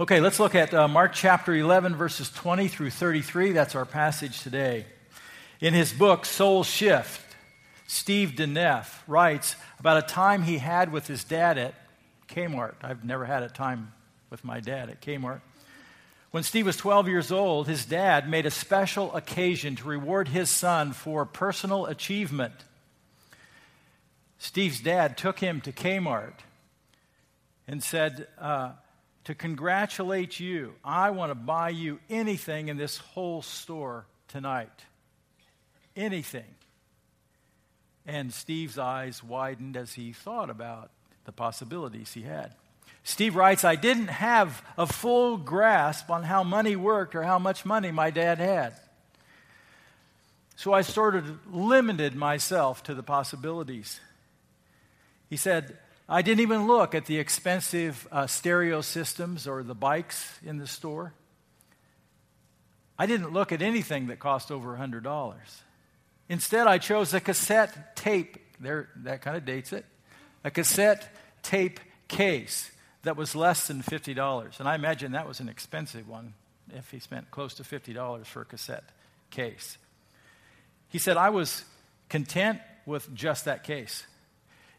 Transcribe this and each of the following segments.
Okay, let's look at uh, Mark chapter 11, verses 20 through 33. That's our passage today. In his book, Soul Shift, Steve Deneff writes about a time he had with his dad at Kmart. I've never had a time with my dad at Kmart. When Steve was 12 years old, his dad made a special occasion to reward his son for personal achievement. Steve's dad took him to Kmart and said, uh, To congratulate you, I want to buy you anything in this whole store tonight. Anything. And Steve's eyes widened as he thought about the possibilities he had. Steve writes, I didn't have a full grasp on how money worked or how much money my dad had. So I sort of limited myself to the possibilities. He said, I didn't even look at the expensive uh, stereo systems or the bikes in the store. I didn't look at anything that cost over $100. Instead, I chose a cassette tape. There, that kind of dates it. A cassette tape case that was less than $50. And I imagine that was an expensive one if he spent close to $50 for a cassette case. He said, I was content with just that case.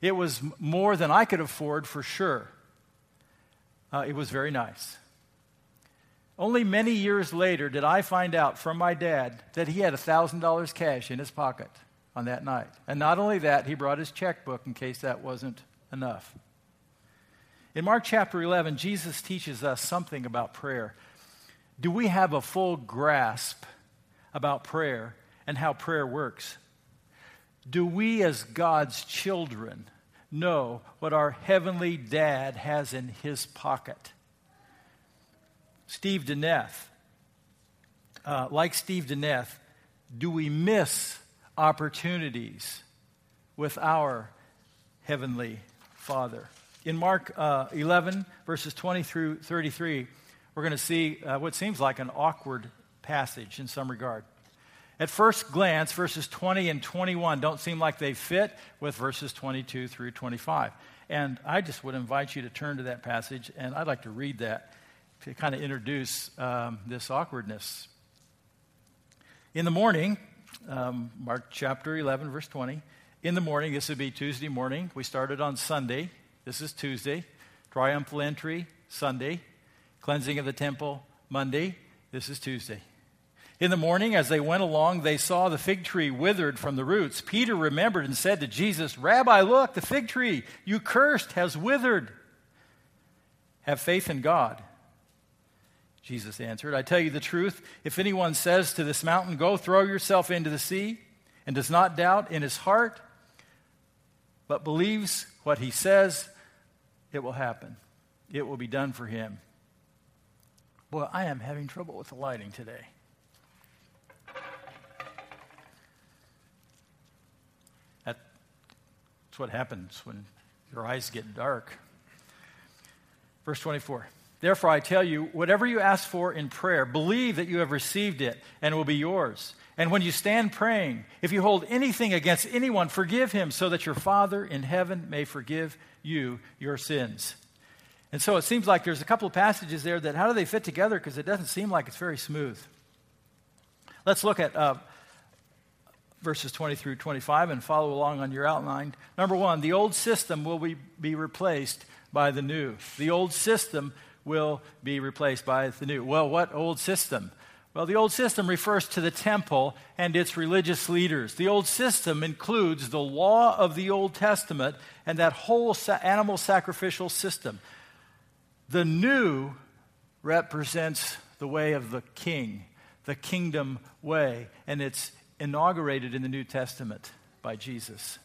It was more than I could afford for sure. Uh, it was very nice. Only many years later did I find out from my dad that he had $1,000 cash in his pocket on that night. And not only that, he brought his checkbook in case that wasn't enough. In Mark chapter 11, Jesus teaches us something about prayer. Do we have a full grasp about prayer and how prayer works? Do we, as God's children, know what our heavenly dad has in his pocket? Steve Deneff, uh, like Steve Deneff, do we miss opportunities with our heavenly Father? In Mark uh, 11, verses 20 through 33, we're going to see uh, what seems like an awkward passage in some regard. At first glance, verses 20 and 21 don't seem like they fit with verses 22 through 25. And I just would invite you to turn to that passage, and I'd like to read that to kind of introduce um, this awkwardness. In the morning, um, Mark chapter 11, verse 20, in the morning, this would be Tuesday morning. We started on Sunday. This is Tuesday. Triumphal entry, Sunday. Cleansing of the temple, Monday. This is Tuesday. In the morning, as they went along, they saw the fig tree withered from the roots. Peter remembered and said to Jesus, Rabbi, look, the fig tree you cursed has withered. Have faith in God. Jesus answered, I tell you the truth. If anyone says to this mountain, Go throw yourself into the sea, and does not doubt in his heart, but believes what he says, it will happen. It will be done for him. Boy, I am having trouble with the lighting today. What happens when your eyes get dark. Verse 24. Therefore, I tell you, whatever you ask for in prayer, believe that you have received it and it will be yours. And when you stand praying, if you hold anything against anyone, forgive him so that your Father in heaven may forgive you your sins. And so it seems like there's a couple of passages there that how do they fit together? Because it doesn't seem like it's very smooth. Let's look at uh, verses 20 through 25 and follow along on your outline. Number one, the old system will be, be replaced by the new. The old system will be replaced by the new. Well, what old system? Well, the old system refers to the temple and its religious leaders. The old system includes the law of the Old Testament and that whole animal sacrificial system. The new represents the way of the king, the kingdom way, and it's inaugurated in the New Testament by Jesus.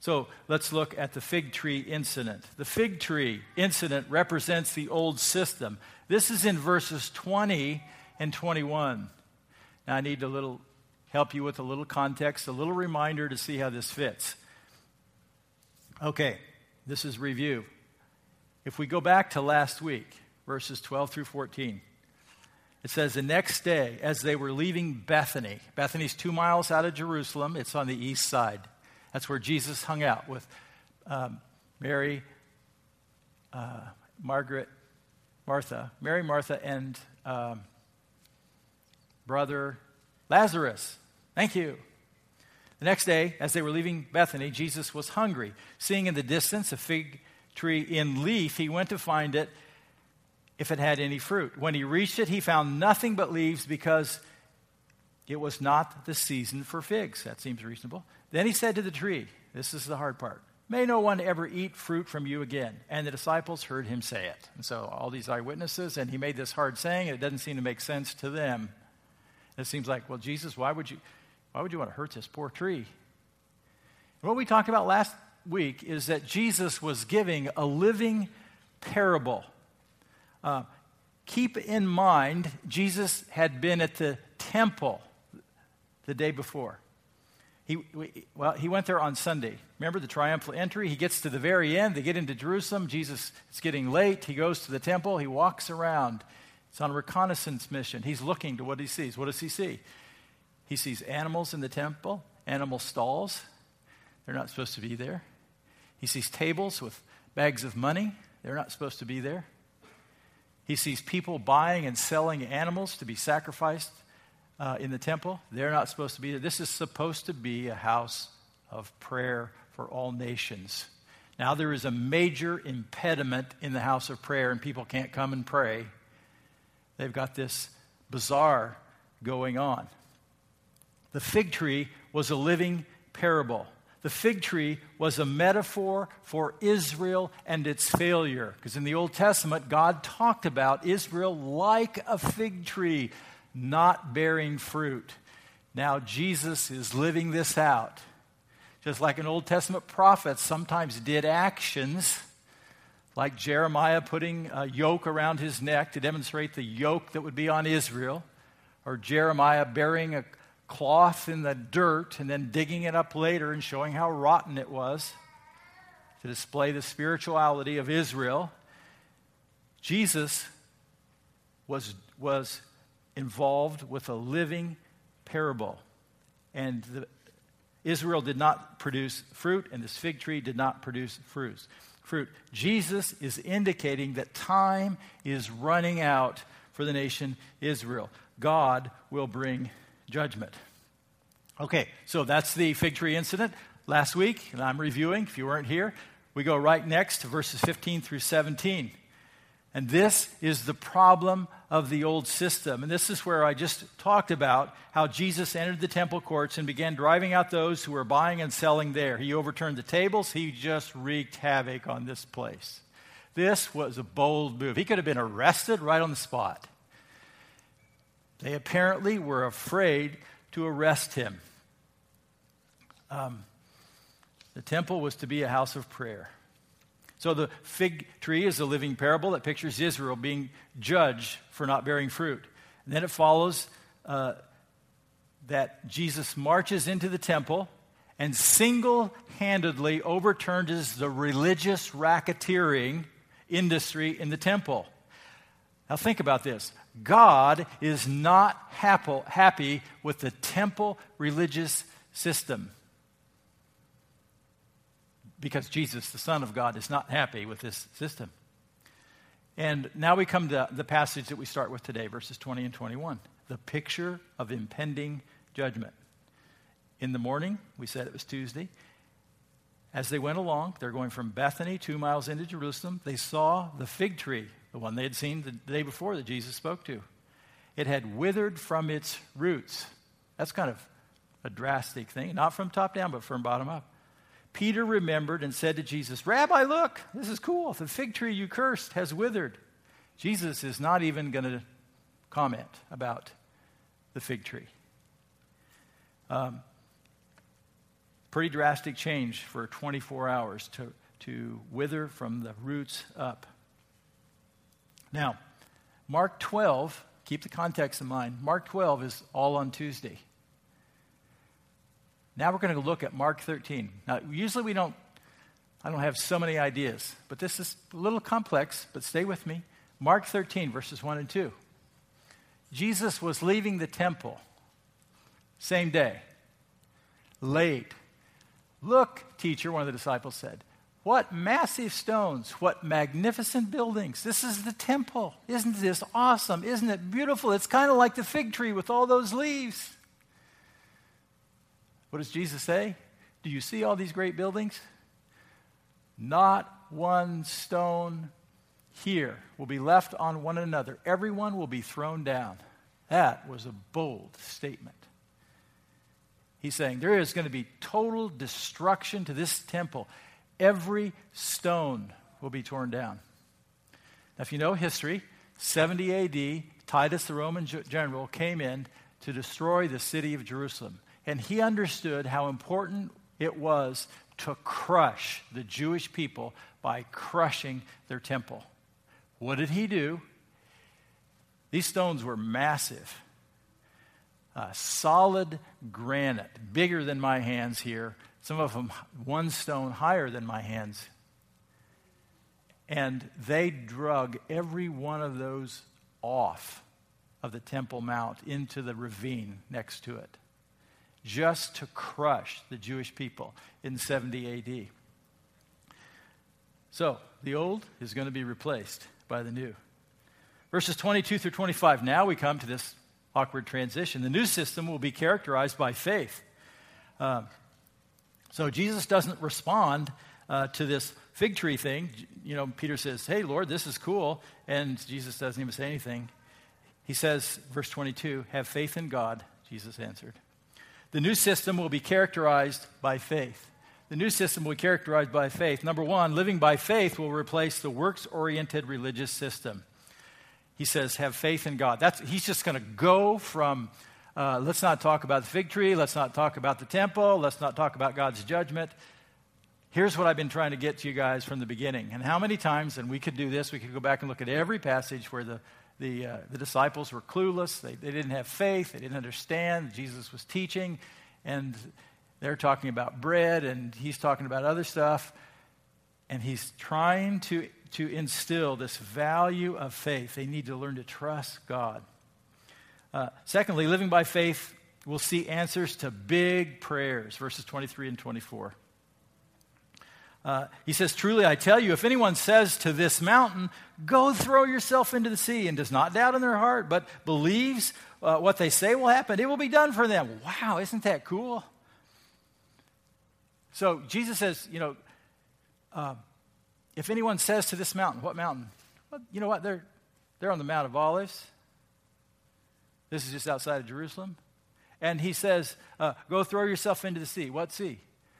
So let's look at the fig tree incident. The fig tree incident represents the old system. This is in verses 20 and 21. Now I need a little help you with a little context, a little reminder to see how this fits. Okay, this is review. If we go back to last week, verses 12 through 14, it says, The next day, as they were leaving Bethany, Bethany's two miles out of Jerusalem, it's on the east side. That's where Jesus hung out with um, Mary, uh, Margaret, Martha, Mary, Martha, and um, brother Lazarus. Thank you. The next day, as they were leaving Bethany, Jesus was hungry. Seeing in the distance a fig tree in leaf, he went to find it if it had any fruit. When he reached it, he found nothing but leaves because it was not the season for figs. That seems reasonable. Then he said to the tree, This is the hard part. May no one ever eat fruit from you again. And the disciples heard him say it. And so all these eyewitnesses, and he made this hard saying, and it doesn't seem to make sense to them. It seems like, well, Jesus, why would you, why would you want to hurt this poor tree? And what we talked about last week is that Jesus was giving a living parable. Uh, keep in mind, Jesus had been at the temple the day before. He, well, he went there on Sunday. Remember the triumphal entry? He gets to the very end. They get into Jerusalem. Jesus is getting late. He goes to the temple. He walks around. It's on a reconnaissance mission. He's looking to what he sees. What does he see? He sees animals in the temple, animal stalls. They're not supposed to be there. He sees tables with bags of money. They're not supposed to be there. He sees people buying and selling animals to be sacrificed uh, in the temple. They're not supposed to be there. This is supposed to be a house of prayer for all nations. Now, there is a major impediment in the house of prayer, and people can't come and pray. They've got this bazaar going on. The fig tree was a living parable. The fig tree was a metaphor for Israel and its failure. Because in the Old Testament, God talked about Israel like a fig tree not bearing fruit. Now, Jesus is living this out. Just like an Old Testament prophet sometimes did actions, like Jeremiah putting a yoke around his neck to demonstrate the yoke that would be on Israel, or Jeremiah bearing a cloth in the dirt and then digging it up later and showing how rotten it was to display the spirituality of Israel. Jesus was, was involved with a living parable. And the, Israel did not produce fruit, and this fig tree did not produce fruits. Fruit. Jesus is indicating that time is running out for the nation Israel. God will bring judgment. Okay, so that's the fig tree incident last week, and I'm reviewing. If you weren't here, we go right next to verses 15 through 17. And this is the problem of the old system. And this is where I just talked about how Jesus entered the temple courts and began driving out those who were buying and selling there. He overturned the tables, he just wreaked havoc on this place. This was a bold move. He could have been arrested right on the spot. They apparently were afraid to arrest him. Um, the temple was to be a house of prayer. So the fig tree is a living parable that pictures Israel being judged for not bearing fruit. And then it follows uh, that Jesus marches into the temple and single handedly overturns the religious racketeering industry in the temple. Now, think about this God is not happy with the temple religious system because Jesus, the Son of God, is not happy with this system. And now we come to the passage that we start with today, verses 20 and 21. The picture of impending judgment. In the morning, we said it was Tuesday. As they went along, they're going from Bethany, two miles into Jerusalem, they saw the fig tree, the one they had seen the day before that Jesus spoke to. It had withered from its roots. That's kind of a drastic thing, not from top down, but from bottom up. Peter remembered and said to Jesus, Rabbi, look, this is cool. The fig tree you cursed has withered. Jesus is not even going to comment about the fig tree. Um, pretty drastic change for 24 hours to, to wither from the roots up. Now, Mark 12, keep the context in mind. Mark 12 is all on Tuesday. Now we're going to look at Mark 13. Now, usually we don't, I don't have so many ideas, but this is a little complex, but stay with me. Mark 13, verses 1 and 2. Jesus was leaving the temple, same day, late. Look, teacher, one of the disciples said, What massive stones, what magnificent buildings. This is the temple. Isn't this awesome? Isn't it beautiful? It's kind of like the fig tree with all those leaves. What does Jesus say? Do you see all these great buildings? Not one stone here will be left on one another. Everyone will be thrown down. That was a bold statement. He's saying there is going to be total destruction to this temple. Every stone will be torn down. Now, if you know history, 70 AD, Titus, the Roman general, came in to destroy the city of Jerusalem. And he understood how important it was to crush the Jewish people by crushing their temple. What did he do? These stones were massive. Uh, solid granite, bigger than my hands here, some of them one stone higher than my hands. And they drug every one of those off of the Temple Mount into the ravine next to it, just to crush the Jewish people in 70 AD. So, the old is going to be replaced by the new. Verses 22 through 25. Now we come to this awkward transition. The new system will be characterized by faith. Uh, so Jesus doesn't respond uh, to this fig tree thing. You know, Peter says, Hey, Lord, this is cool. And Jesus doesn't even say anything. He says, verse 22, Have faith in God, Jesus answered. The new system will be characterized by faith. The new system will be characterized by faith. Number one, living by faith will replace the works oriented religious system he says, have faith in God. That's, he's just going to go from, uh, let's not talk about the fig tree, let's not talk about the temple, let's not talk about God's judgment. Here's what I've been trying to get to you guys from the beginning. And how many times, and we could do this, we could go back and look at every passage where the, the, uh, the disciples were clueless, they, they didn't have faith, they didn't understand, Jesus was teaching, and they're talking about bread, and he's talking about other stuff. And he's trying to to instill this value of faith. They need to learn to trust God. Uh, secondly, living by faith will see answers to big prayers, verses 23 and 24. Uh, he says, Truly, I tell you, if anyone says to this mountain, Go throw yourself into the sea, and does not doubt in their heart, but believes uh, what they say will happen, it will be done for them. Wow, isn't that cool? So Jesus says, You know, uh, if anyone says to this mountain, what mountain? Well, you know what? They're, they're on the Mount of Olives. This is just outside of Jerusalem. And he says, uh, Go throw yourself into the sea. What sea?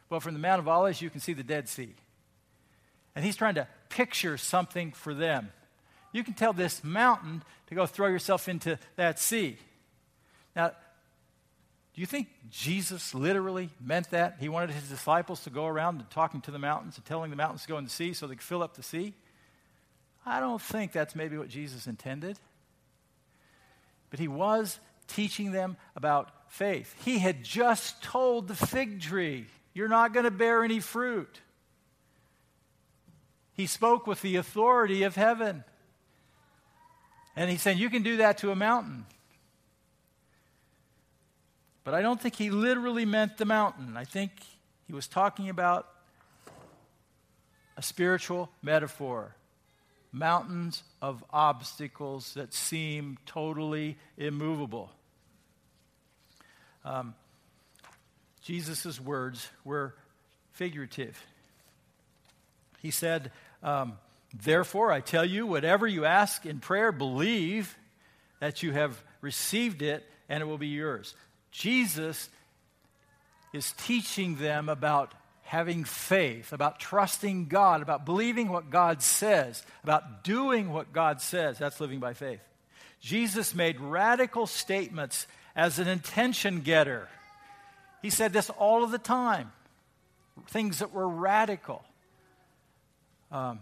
Well, from the Mount of Olives, you can see the Dead Sea. And he's trying to picture something for them. You can tell this mountain to go throw yourself into that sea. Now, do you think Jesus literally meant that? He wanted his disciples to go around and talking to the mountains and telling the mountains to go in the sea so they could fill up the sea? I don't think that's maybe what Jesus intended. But he was teaching them about faith. He had just told the fig tree, You're not going to bear any fruit. He spoke with the authority of heaven. And he said, You can do that to a mountain. But I don't think he literally meant the mountain. I think he was talking about a spiritual metaphor mountains of obstacles that seem totally immovable. Um, Jesus' words were figurative. He said, um, Therefore, I tell you, whatever you ask in prayer, believe that you have received it and it will be yours. Jesus is teaching them about having faith, about trusting God, about believing what God says, about doing what God says. That's living by faith. Jesus made radical statements as an intention getter. He said this all of the time things that were radical. Um,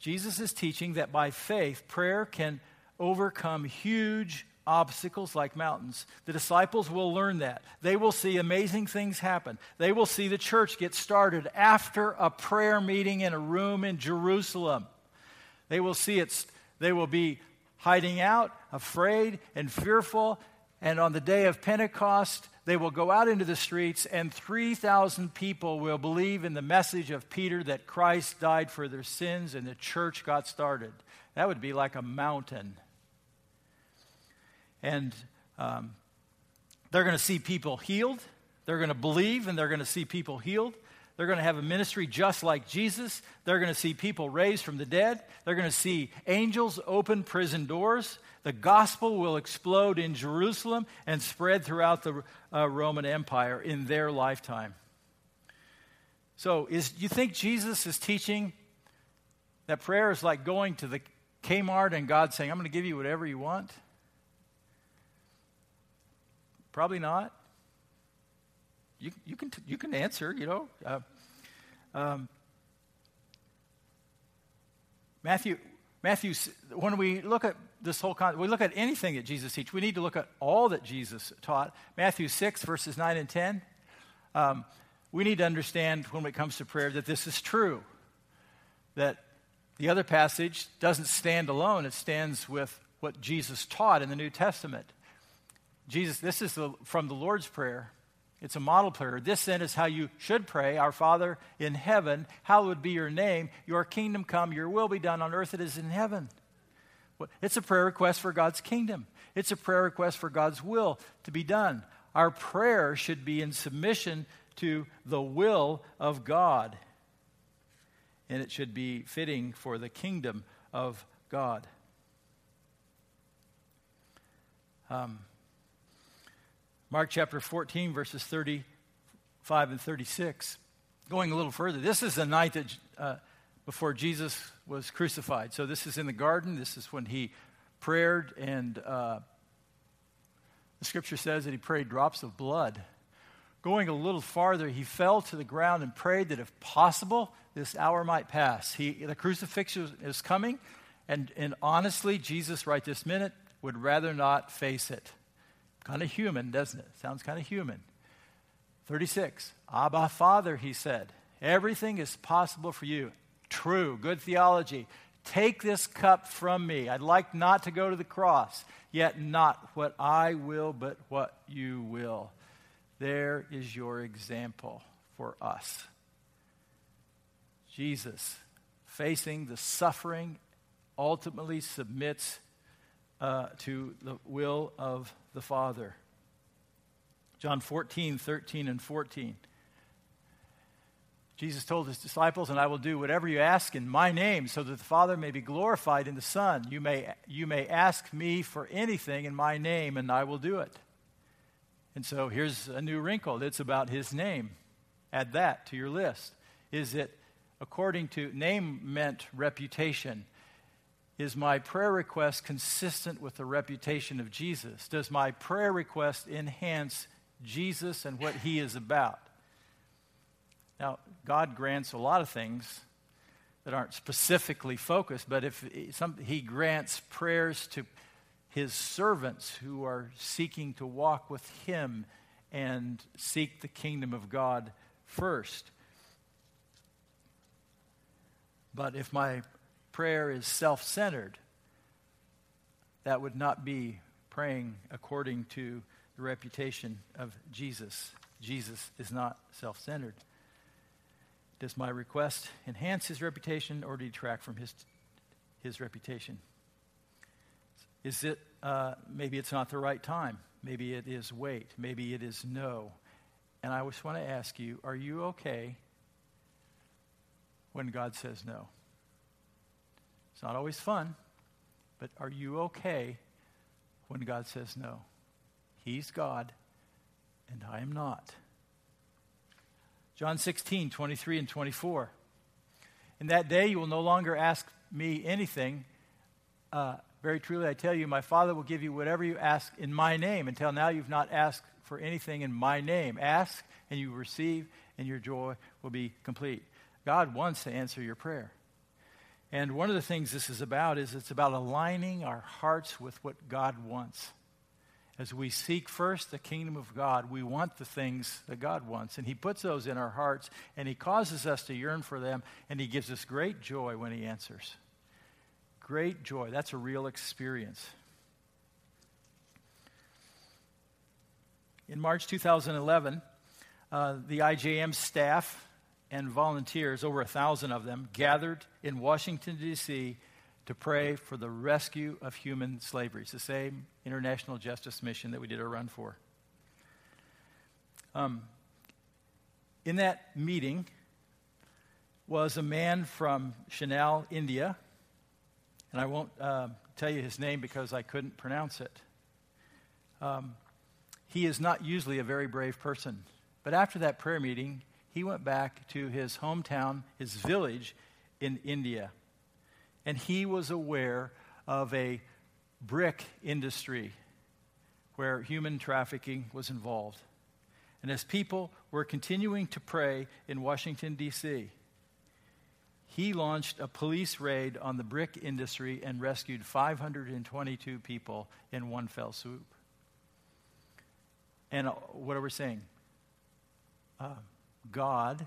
Jesus is teaching that by faith, prayer can overcome huge obstacles like mountains. The disciples will learn that. They will see amazing things happen. They will see the church get started after a prayer meeting in a room in Jerusalem. They will see it, they will be hiding out, afraid, and fearful. And on the day of Pentecost, they will go out into the streets, and 3,000 people will believe in the message of Peter that Christ died for their sins and the church got started. That would be like a mountain. And um, they're going to see people healed. They're going to believe, and they're going to see people healed. They're going to have a ministry just like Jesus. They're going to see people raised from the dead. They're going to see angels open prison doors. The gospel will explode in Jerusalem and spread throughout the uh, Roman Empire in their lifetime. So, is you think Jesus is teaching that prayer is like going to the Kmart and God saying, "I'm going to give you whatever you want"? Probably not you, you, can, you can answer, you know. Uh, um, Matthew, Matthew, when we look at this whole con- we look at anything that Jesus teach, we need to look at all that Jesus taught. Matthew 6, verses 9 and 10. Um, we need to understand when it comes to prayer that this is true. That the other passage doesn't stand alone, it stands with what Jesus taught in the New Testament. Jesus, this is the, from the Lord's Prayer. It's a model prayer. This then is how you should pray Our Father in heaven, hallowed be your name. Your kingdom come, your will be done on earth as it is in heaven. It's a prayer request for God's kingdom, it's a prayer request for God's will to be done. Our prayer should be in submission to the will of God, and it should be fitting for the kingdom of God. Um, Mark chapter 14, verses 35 and 36. Going a little further, this is the night that, uh, before Jesus was crucified. So this is in the garden. This is when he prayed, and uh, the scripture says that he prayed drops of blood. Going a little farther, he fell to the ground and prayed that if possible, this hour might pass. He, the crucifixion is coming, and, and honestly, Jesus, right this minute, would rather not face it. Kind of human, doesn't it? Sounds kind of human. 36. Abba, Father, he said, everything is possible for you. True, good theology. Take this cup from me. I'd like not to go to the cross, yet not what I will, but what you will. There is your example for us. Jesus, facing the suffering, ultimately submits uh, to the will of the Father. John 14, 13, and 14. Jesus told his disciples, And I will do whatever you ask in my name, so that the Father may be glorified in the Son. You may, you may ask me for anything in my name, and I will do it. And so here's a new wrinkle it's about his name. Add that to your list. Is it according to name meant reputation? Is my prayer request consistent with the reputation of Jesus? Does my prayer request enhance Jesus and what he is about? Now, God grants a lot of things that aren't specifically focused, but if some, he grants prayers to his servants who are seeking to walk with him and seek the kingdom of God first. But if my prayer is self centered, that would not be praying according to the reputation of Jesus. Jesus is not self centered. Does my request enhance his reputation or detract from his, his reputation? Is it, uh, maybe it's not the right time. Maybe it is wait. Maybe it is no. And I just want to ask you are you okay when God says no? It's not always fun, but are you okay when God says no? He's God, and I am not. John 16, 23 and 24. In that day you will no longer ask me anything. Uh, very truly, I tell you, my Father will give you whatever you ask in my name. Until now, you've not asked for anything in my name. Ask, and you receive, and your joy will be complete. God wants to answer your prayer. And one of the things this is about is it's about aligning our hearts with what God wants. As we seek first the kingdom of God, we want the things that God wants. And He puts those in our hearts, and He causes us to yearn for them, and He gives us great joy when He answers. Great joy. That's a real experience. in March 2011, uh, the IJM staff and volunteers, over a thousand of them, gathered in Washington, D.C. to pray for the rescue of human slavery. It's the same international justice mission that we did a run for. Um, in that meeting was a man from Chennai, India, and I won't uh, tell you his name because I couldn't pronounce it. Um, he is not usually a very brave person. But after that prayer meeting, he went back to his hometown, his village in India. And he was aware of a brick industry where human trafficking was involved. And as people were continuing to pray in Washington, D.C., he launched a police raid on the brick industry and rescued 522 people in one fell swoop. And uh, what are we saying? Uh, God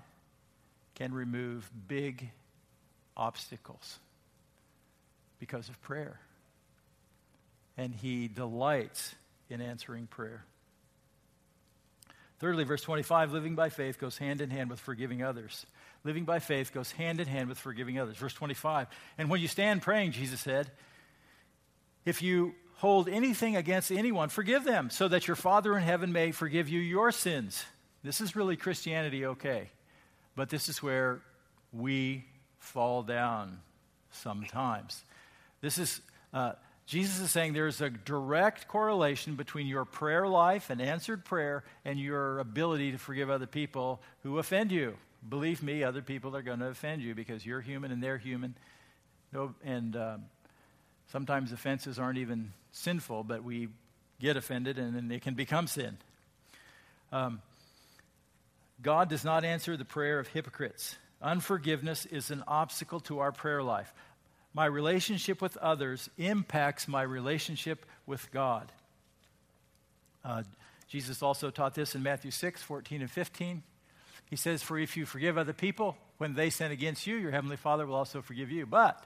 can remove big obstacles because of prayer. And he delights in answering prayer. Thirdly, verse 25 living by faith goes hand in hand with forgiving others. Living by faith goes hand in hand with forgiving others. Verse 25. And when you stand praying, Jesus said, if you hold anything against anyone, forgive them, so that your Father in heaven may forgive you your sins. This is really Christianity okay. But this is where we fall down sometimes. This is, uh, Jesus is saying there's a direct correlation between your prayer life and answered prayer and your ability to forgive other people who offend you. Believe me, other people are going to offend you because you're human and they're human. No, and um, sometimes offenses aren't even sinful, but we get offended and then they can become sin. Um, God does not answer the prayer of hypocrites. Unforgiveness is an obstacle to our prayer life. My relationship with others impacts my relationship with God. Uh, Jesus also taught this in Matthew 6 14 and 15. He says, For if you forgive other people when they sin against you, your heavenly Father will also forgive you. But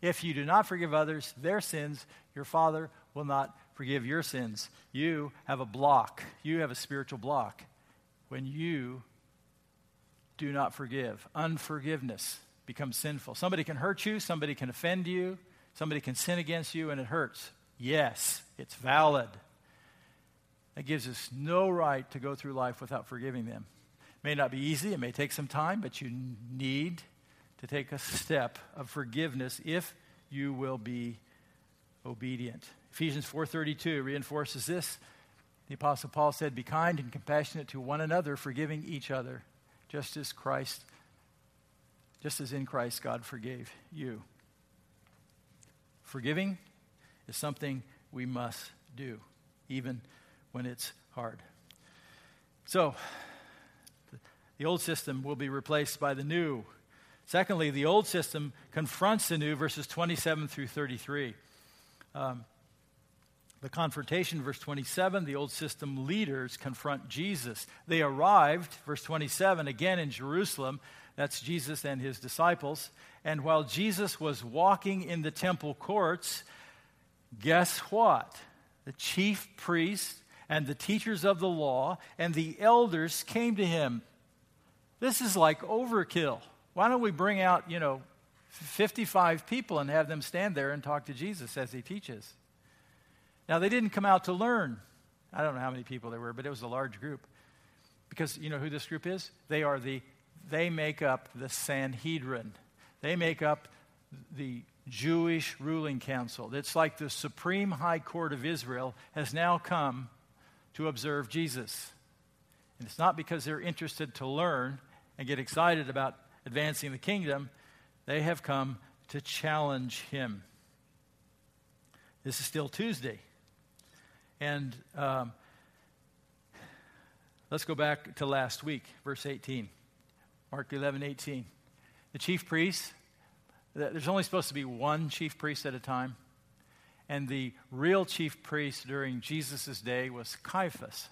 if you do not forgive others their sins, your Father will not forgive your sins. You have a block, you have a spiritual block when you do not forgive. Unforgiveness becomes sinful. Somebody can hurt you, somebody can offend you, somebody can sin against you, and it hurts. Yes, it's valid. That gives us no right to go through life without forgiving them. It may not be easy, it may take some time, but you need to take a step of forgiveness if you will be obedient. Ephesians 4:32 reinforces this. The apostle Paul said, "Be kind and compassionate to one another, forgiving each other, just as Christ just as in Christ God forgave you." Forgiving is something we must do even when it's hard. So, the old system will be replaced by the new. Secondly, the old system confronts the new, verses 27 through 33. Um, the confrontation, verse 27, the old system leaders confront Jesus. They arrived, verse 27, again in Jerusalem. That's Jesus and his disciples. And while Jesus was walking in the temple courts, guess what? The chief priests and the teachers of the law and the elders came to him this is like overkill. Why don't we bring out, you know, 55 people and have them stand there and talk to Jesus as he teaches? Now, they didn't come out to learn. I don't know how many people there were, but it was a large group. Because you know who this group is? They are the, they make up the Sanhedrin. They make up the Jewish ruling council. It's like the Supreme High Court of Israel has now come to observe Jesus. And it's not because they're interested to learn, and get excited about advancing the kingdom, they have come to challenge him. This is still Tuesday. And um, let's go back to last week, verse 18. Mark 11, 18. The chief priest, there's only supposed to be one chief priest at a time. And the real chief priest during Jesus' day was Caiaphas.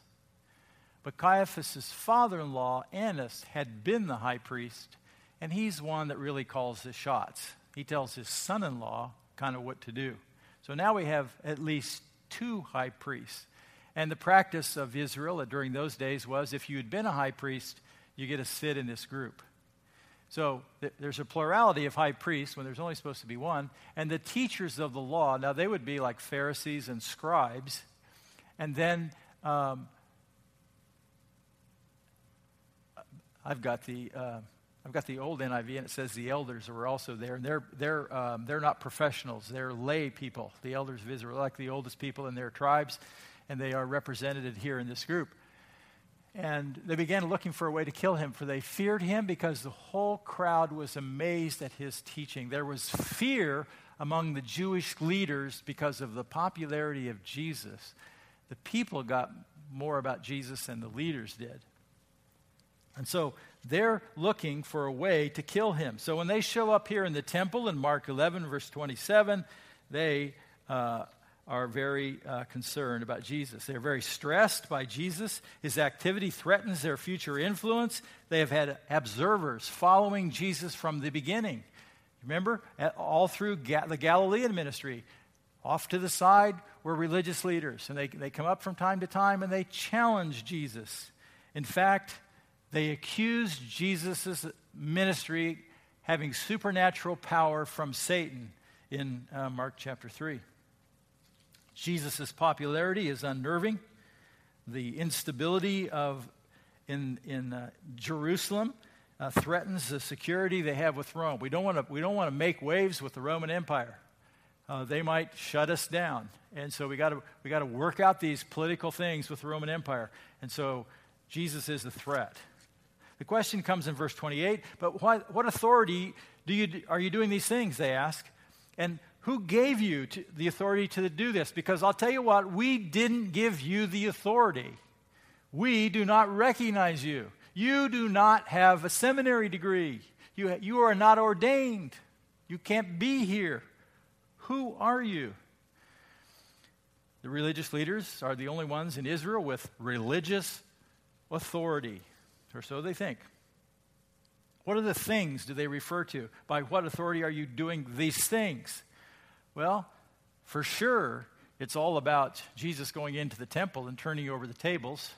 But Caiaphas' father in law, Annas, had been the high priest, and he's one that really calls the shots. He tells his son in law kind of what to do. So now we have at least two high priests. And the practice of Israel during those days was if you had been a high priest, you get to sit in this group. So th- there's a plurality of high priests when there's only supposed to be one. And the teachers of the law, now they would be like Pharisees and scribes. And then um, I've got the. Uh, I've got the old NIV, and it says the elders were also there. And they're, they're, um, they're not professionals, they're lay people. The elders of Israel like the oldest people in their tribes, and they are represented here in this group. And they began looking for a way to kill him, for they feared him because the whole crowd was amazed at his teaching. There was fear among the Jewish leaders because of the popularity of Jesus. The people got more about Jesus than the leaders did. And so they're looking for a way to kill him. So when they show up here in the temple in Mark 11, verse 27, they uh, are very uh, concerned about Jesus. They're very stressed by Jesus. His activity threatens their future influence. They have had observers following Jesus from the beginning. Remember, all through Ga- the Galilean ministry, off to the side were religious leaders, and they, they come up from time to time and they challenge Jesus. In fact, they accused Jesus' ministry having supernatural power from Satan in uh, Mark chapter 3. Jesus' popularity is unnerving. The instability of in, in uh, Jerusalem uh, threatens the security they have with Rome. We don't want to make waves with the Roman Empire. Uh, they might shut us down, and so we got to we got to work out these political things with the Roman Empire. And so Jesus is a threat. The question comes in verse 28 but what, what authority do you, are you doing these things? They ask. And who gave you to, the authority to do this? Because I'll tell you what, we didn't give you the authority. We do not recognize you. You do not have a seminary degree. You, you are not ordained. You can't be here. Who are you? The religious leaders are the only ones in Israel with religious authority or so they think. What are the things do they refer to? By what authority are you doing these things? Well, for sure, it's all about Jesus going into the temple and turning over the tables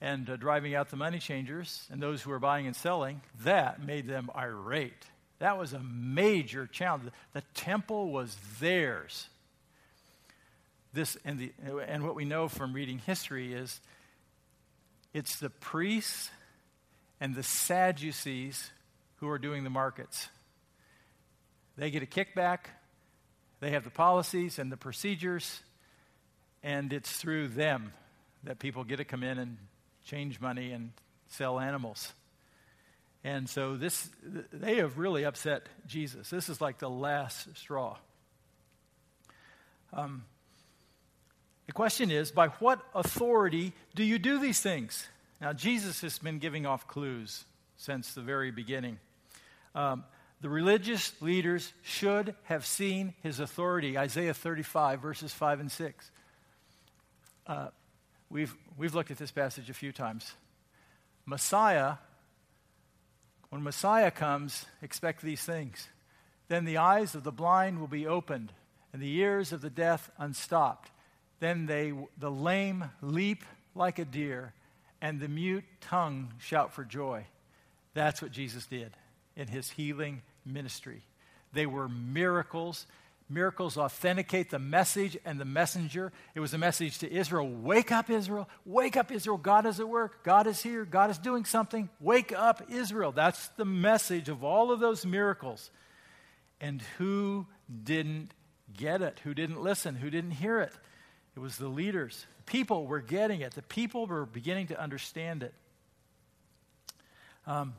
and uh, driving out the money changers and those who were buying and selling. That made them irate. That was a major challenge. The temple was theirs. This and, the, and what we know from reading history is it's the priests and the Sadducees who are doing the markets. They get a kickback, they have the policies and the procedures, and it's through them that people get to come in and change money and sell animals. And so this they have really upset Jesus. This is like the last straw. Um, the question is, by what authority do you do these things? Now, Jesus has been giving off clues since the very beginning. Um, the religious leaders should have seen his authority. Isaiah 35, verses 5 and 6. Uh, we've, we've looked at this passage a few times. Messiah, when Messiah comes, expect these things. Then the eyes of the blind will be opened, and the ears of the deaf unstopped. Then they, the lame leap like a deer and the mute tongue shout for joy. That's what Jesus did in his healing ministry. They were miracles. Miracles authenticate the message and the messenger. It was a message to Israel Wake up, Israel. Wake up, Israel. God is at work. God is here. God is doing something. Wake up, Israel. That's the message of all of those miracles. And who didn't get it? Who didn't listen? Who didn't hear it? It was the leaders people were getting it, the people were beginning to understand it. Um,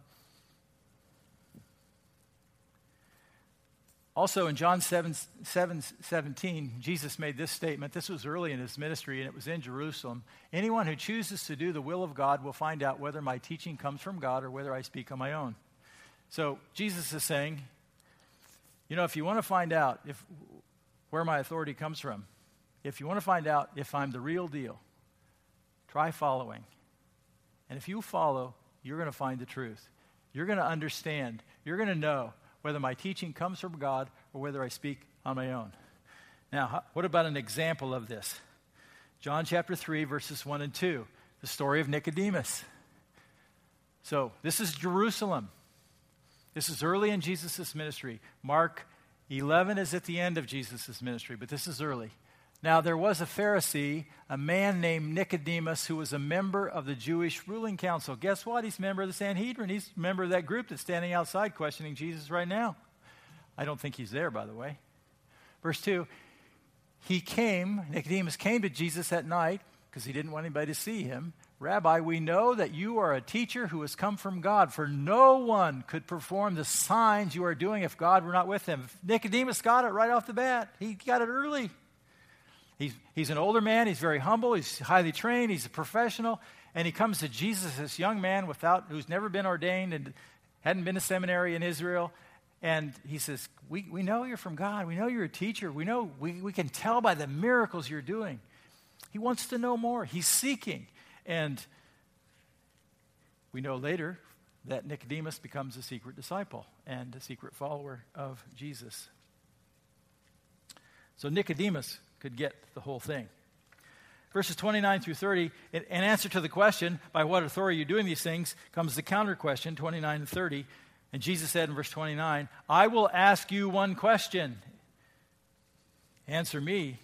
also, in John 7, 7 17, Jesus made this statement. This was early in his ministry, and it was in Jerusalem. Anyone who chooses to do the will of God will find out whether my teaching comes from God or whether I speak on my own. So, Jesus is saying, you know, if you want to find out if, where my authority comes from, if you want to find out if I'm the real deal, try following. And if you follow, you're going to find the truth. You're going to understand. You're going to know whether my teaching comes from God or whether I speak on my own. Now, what about an example of this? John chapter 3, verses 1 and 2, the story of Nicodemus. So, this is Jerusalem. This is early in Jesus' ministry. Mark 11 is at the end of Jesus' ministry, but this is early. Now, there was a Pharisee, a man named Nicodemus, who was a member of the Jewish ruling council. Guess what? He's a member of the Sanhedrin. He's a member of that group that's standing outside questioning Jesus right now. I don't think he's there, by the way. Verse 2 He came, Nicodemus came to Jesus at night because he didn't want anybody to see him. Rabbi, we know that you are a teacher who has come from God, for no one could perform the signs you are doing if God were not with him. Nicodemus got it right off the bat. He got it early. He's, he's an older man. He's very humble. He's highly trained. He's a professional. And he comes to Jesus, this young man without, who's never been ordained and hadn't been to seminary in Israel. And he says, we, we know you're from God. We know you're a teacher. We know, we, we can tell by the miracles you're doing. He wants to know more. He's seeking. And we know later that Nicodemus becomes a secret disciple and a secret follower of Jesus. So Nicodemus could get the whole thing. Verses 29 through 30, in, answer to the question, by what authority are you doing these things, comes the counter question, 29 and 30. And Jesus said in verse 29, I will ask you one question. Answer me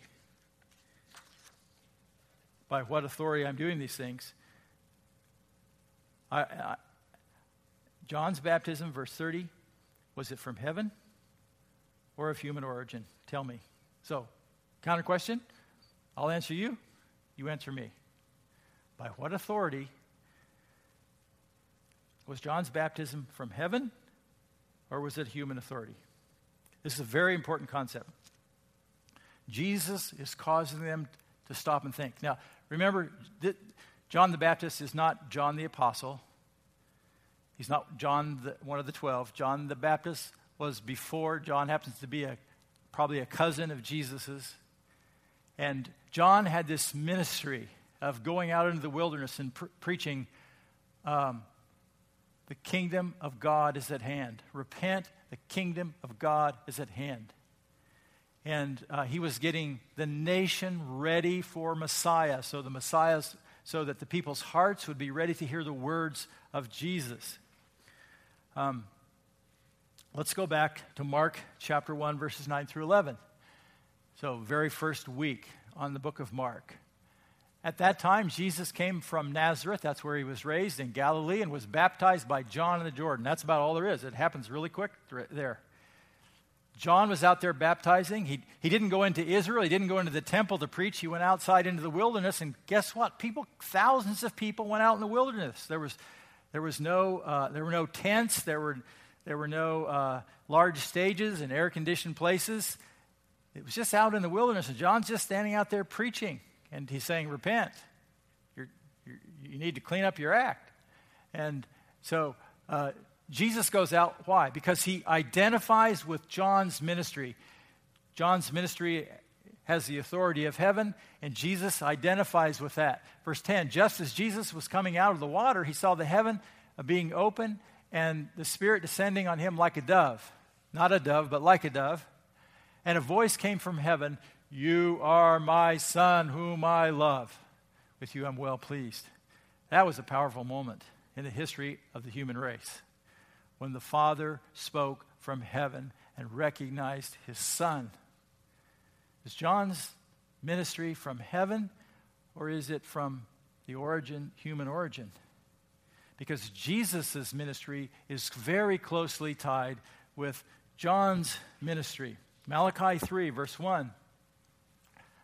by what authority I'm doing these things. I, I, John's baptism, verse 30, was it from heaven or of human origin? Tell me. So, counter question I'll answer you, you answer me. By what authority was John's baptism from heaven or was it human authority? This is a very important concept. Jesus is causing them to stop and think. Now, Remember, John the Baptist is not John the Apostle. He's not John, the, one of the twelve. John the Baptist was before. John happens to be a, probably a cousin of Jesus's. And John had this ministry of going out into the wilderness and pre- preaching um, the kingdom of God is at hand. Repent, the kingdom of God is at hand and uh, he was getting the nation ready for Messiah. So the Messiah's, so that the people's hearts would be ready to hear the words of Jesus. Um, let's go back to Mark chapter 1, verses 9 through 11. So, very first week on the book of Mark. At that time, Jesus came from Nazareth, that's where he was raised in Galilee, and was baptized by John in the Jordan. That's about all there is. It happens really quick there. John was out there baptizing. He, he didn't go into Israel. He didn't go into the temple to preach. He went outside into the wilderness. And guess what? People, thousands of people went out in the wilderness. There, was, there, was no, uh, there were no tents. There were, there were no uh, large stages and air conditioned places. It was just out in the wilderness. And John's just standing out there preaching. And he's saying, Repent. You're, you're, you need to clean up your act. And so uh, Jesus goes out. Why? Because he identifies with John's ministry. John's ministry has the authority of heaven, and Jesus identifies with that. Verse 10 Just as Jesus was coming out of the water, he saw the heaven being open and the Spirit descending on him like a dove. Not a dove, but like a dove. And a voice came from heaven You are my Son, whom I love. With you I'm well pleased. That was a powerful moment in the history of the human race when the Father spoke from heaven and recognized his Son. Is John's ministry from heaven or is it from the origin, human origin? Because Jesus' ministry is very closely tied with John's ministry. Malachi 3, verse 1.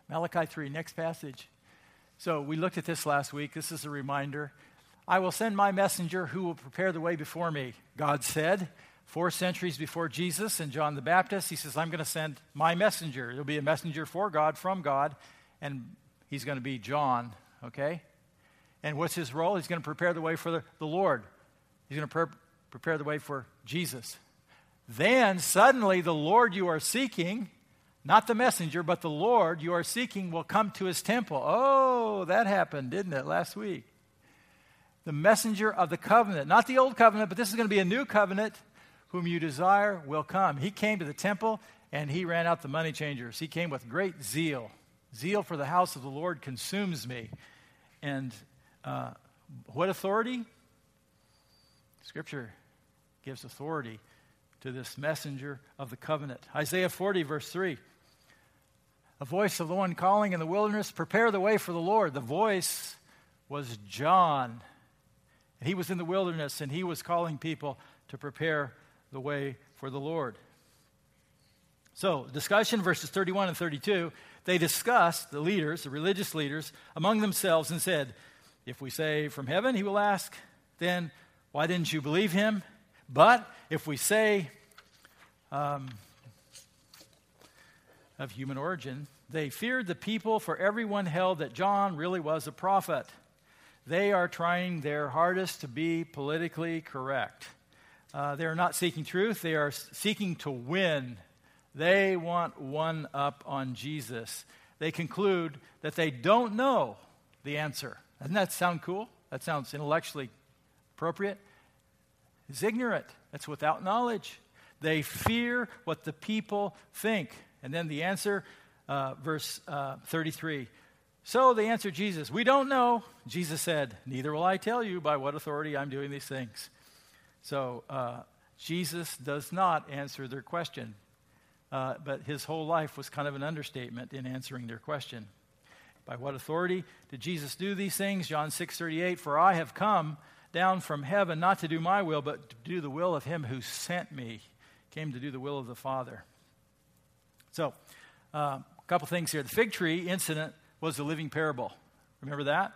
Malachi 3, next passage. So we looked at this last week. This is a reminder. I will send my messenger who will prepare the way before me, God said. Four centuries before Jesus and John the Baptist, he says, I'm going to send my messenger. There'll be a messenger for God, from God, and he's going to be John, okay? And what's his role? He's going to prepare the way for the, the Lord. He's going to pre- prepare the way for Jesus. Then suddenly the Lord you are seeking, not the messenger, but the Lord you are seeking will come to his temple. Oh, that happened, didn't it, last week? the messenger of the covenant. Not the old covenant, but this is going to be a new covenant. Whom you desire will come. He came to the temple and he ran out the money changers. He came with great zeal. Zeal for the house of the Lord consumes me. And uh, what authority? Scripture gives authority to this messenger of the covenant. Isaiah 40, verse 3. A voice of the one calling in the wilderness, prepare the way for the Lord. The voice was John. and He was in the wilderness and he was calling people to prepare the way for the Lord. So, discussion verses 31 and 32, they discussed, the leaders, the religious leaders, among themselves and said, If we say from heaven, he will ask, then why didn't you believe him? But if we say um, of human origin, they feared the people, for everyone held that John really was a prophet. They are trying their hardest to be politically correct. Uh, they are not seeking truth, they are seeking to win they want one up on Jesus. They conclude that they don't know the answer. Doesn't that sound cool? That sounds intellectually appropriate. It's ignorant. That's without knowledge. They fear what the people think. And then the answer, uh, verse uh, 33. So they answered Jesus, We don't know. Jesus said, Neither will I tell you by what authority I'm doing these things. So uh, Jesus does not answer their question. Uh, but his whole life was kind of an understatement in answering their question. By what authority did Jesus do these things? John 6:38 For I have come down from heaven not to do my will but to do the will of him who sent me. Came to do the will of the Father. So, uh, a couple things here. The fig tree incident was a living parable. Remember that?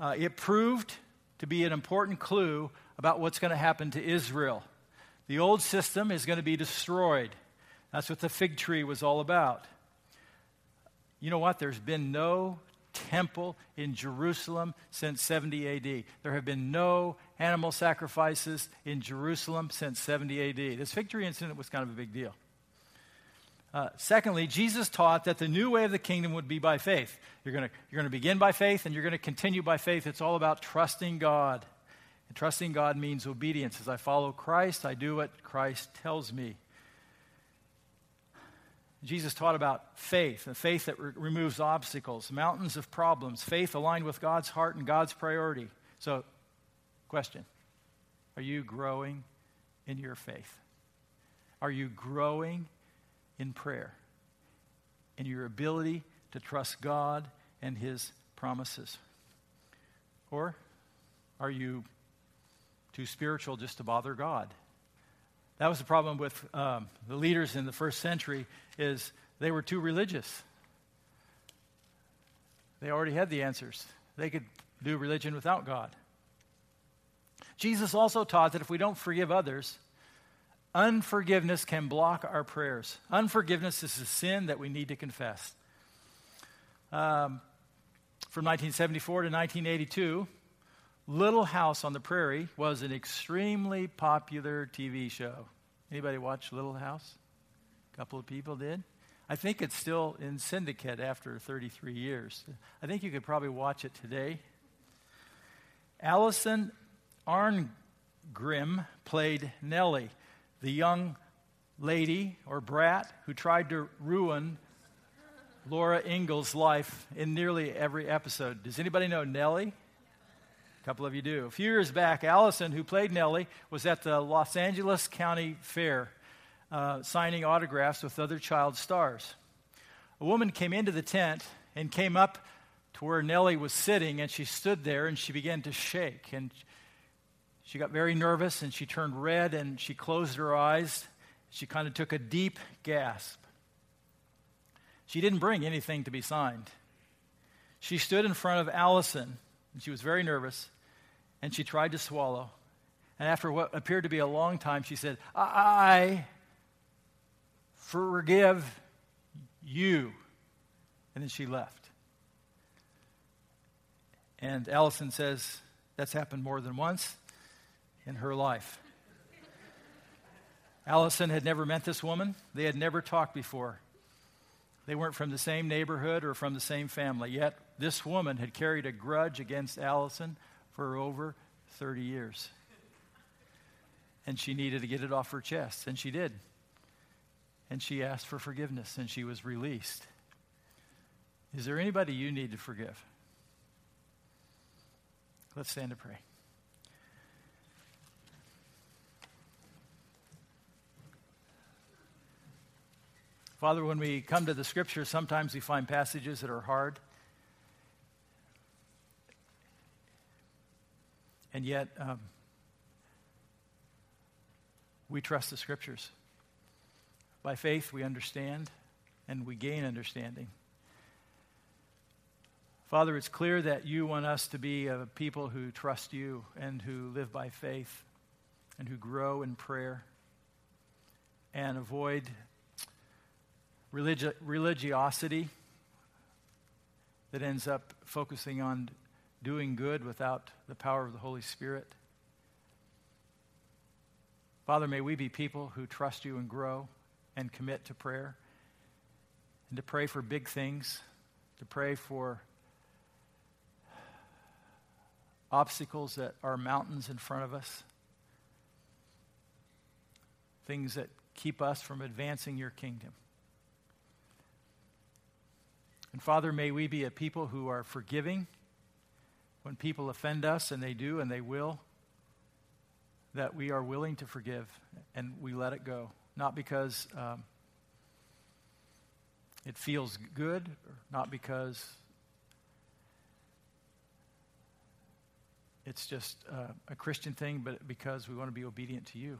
Uh, it proved to be an important clue about what's going to happen to Israel. The old system is going to be destroyed. That's what the fig tree was all about. You know what? There's been no temple in Jerusalem since 70 AD. There have been no animal sacrifices in Jerusalem since 70 AD. This victory incident was kind of a big deal. Uh, secondly, Jesus taught that the new way of the kingdom would be by faith. You're going you're to begin by faith and you're going to continue by faith. It's all about trusting God. And trusting God means obedience. As I follow Christ, I do what Christ tells me. Jesus taught about faith, a faith that re- removes obstacles, mountains of problems, faith aligned with God's heart and God's priority. So, question Are you growing in your faith? Are you growing in prayer? In your ability to trust God and His promises? Or are you too spiritual just to bother God? That was the problem with um, the leaders in the first century is they were too religious. They already had the answers. They could do religion without God. Jesus also taught that if we don't forgive others, unforgiveness can block our prayers. Unforgiveness is a sin that we need to confess. Um, from 1974 to 1982, Little House on the Prairie was an extremely popular TV show. Anybody watch Little House? A couple of people did. I think it's still in syndicate after 33 years. I think you could probably watch it today. Allison Arngrim played Nellie, the young lady or brat who tried to ruin Laura Ingalls' life in nearly every episode. Does anybody know Nellie? A couple of you do. A few years back, Allison, who played Nellie, was at the Los Angeles County Fair uh, signing autographs with other child stars. A woman came into the tent and came up to where Nellie was sitting, and she stood there and she began to shake. And she got very nervous and she turned red and she closed her eyes. She kind of took a deep gasp. She didn't bring anything to be signed. She stood in front of Allison and she was very nervous and she tried to swallow. And after what appeared to be a long time, she said, I forgive you. And then she left. And Allison says that's happened more than once in her life. Allison had never met this woman, they had never talked before. They weren't from the same neighborhood or from the same family, yet this woman had carried a grudge against Allison for over 30 years. And she needed to get it off her chest, and she did. And she asked for forgiveness, and she was released. Is there anybody you need to forgive? Let's stand to pray. Father, when we come to the scriptures, sometimes we find passages that are hard. And yet, um, we trust the scriptures. By faith, we understand and we gain understanding. Father, it's clear that you want us to be a people who trust you and who live by faith and who grow in prayer and avoid religi- religiosity that ends up focusing on doing good without the power of the Holy Spirit. Father, may we be people who trust you and grow and commit to prayer and to pray for big things, to pray for obstacles that are mountains in front of us, things that keep us from advancing your kingdom. And Father, may we be a people who are forgiving when people offend us, and they do and they will, that we are willing to forgive and we let it go. Not because um, it feels good, not because it's just uh, a Christian thing, but because we want to be obedient to you.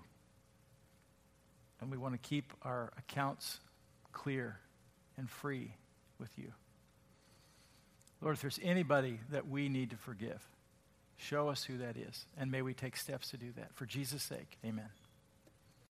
And we want to keep our accounts clear and free with you. Lord, if there's anybody that we need to forgive, show us who that is. And may we take steps to do that. For Jesus' sake, amen.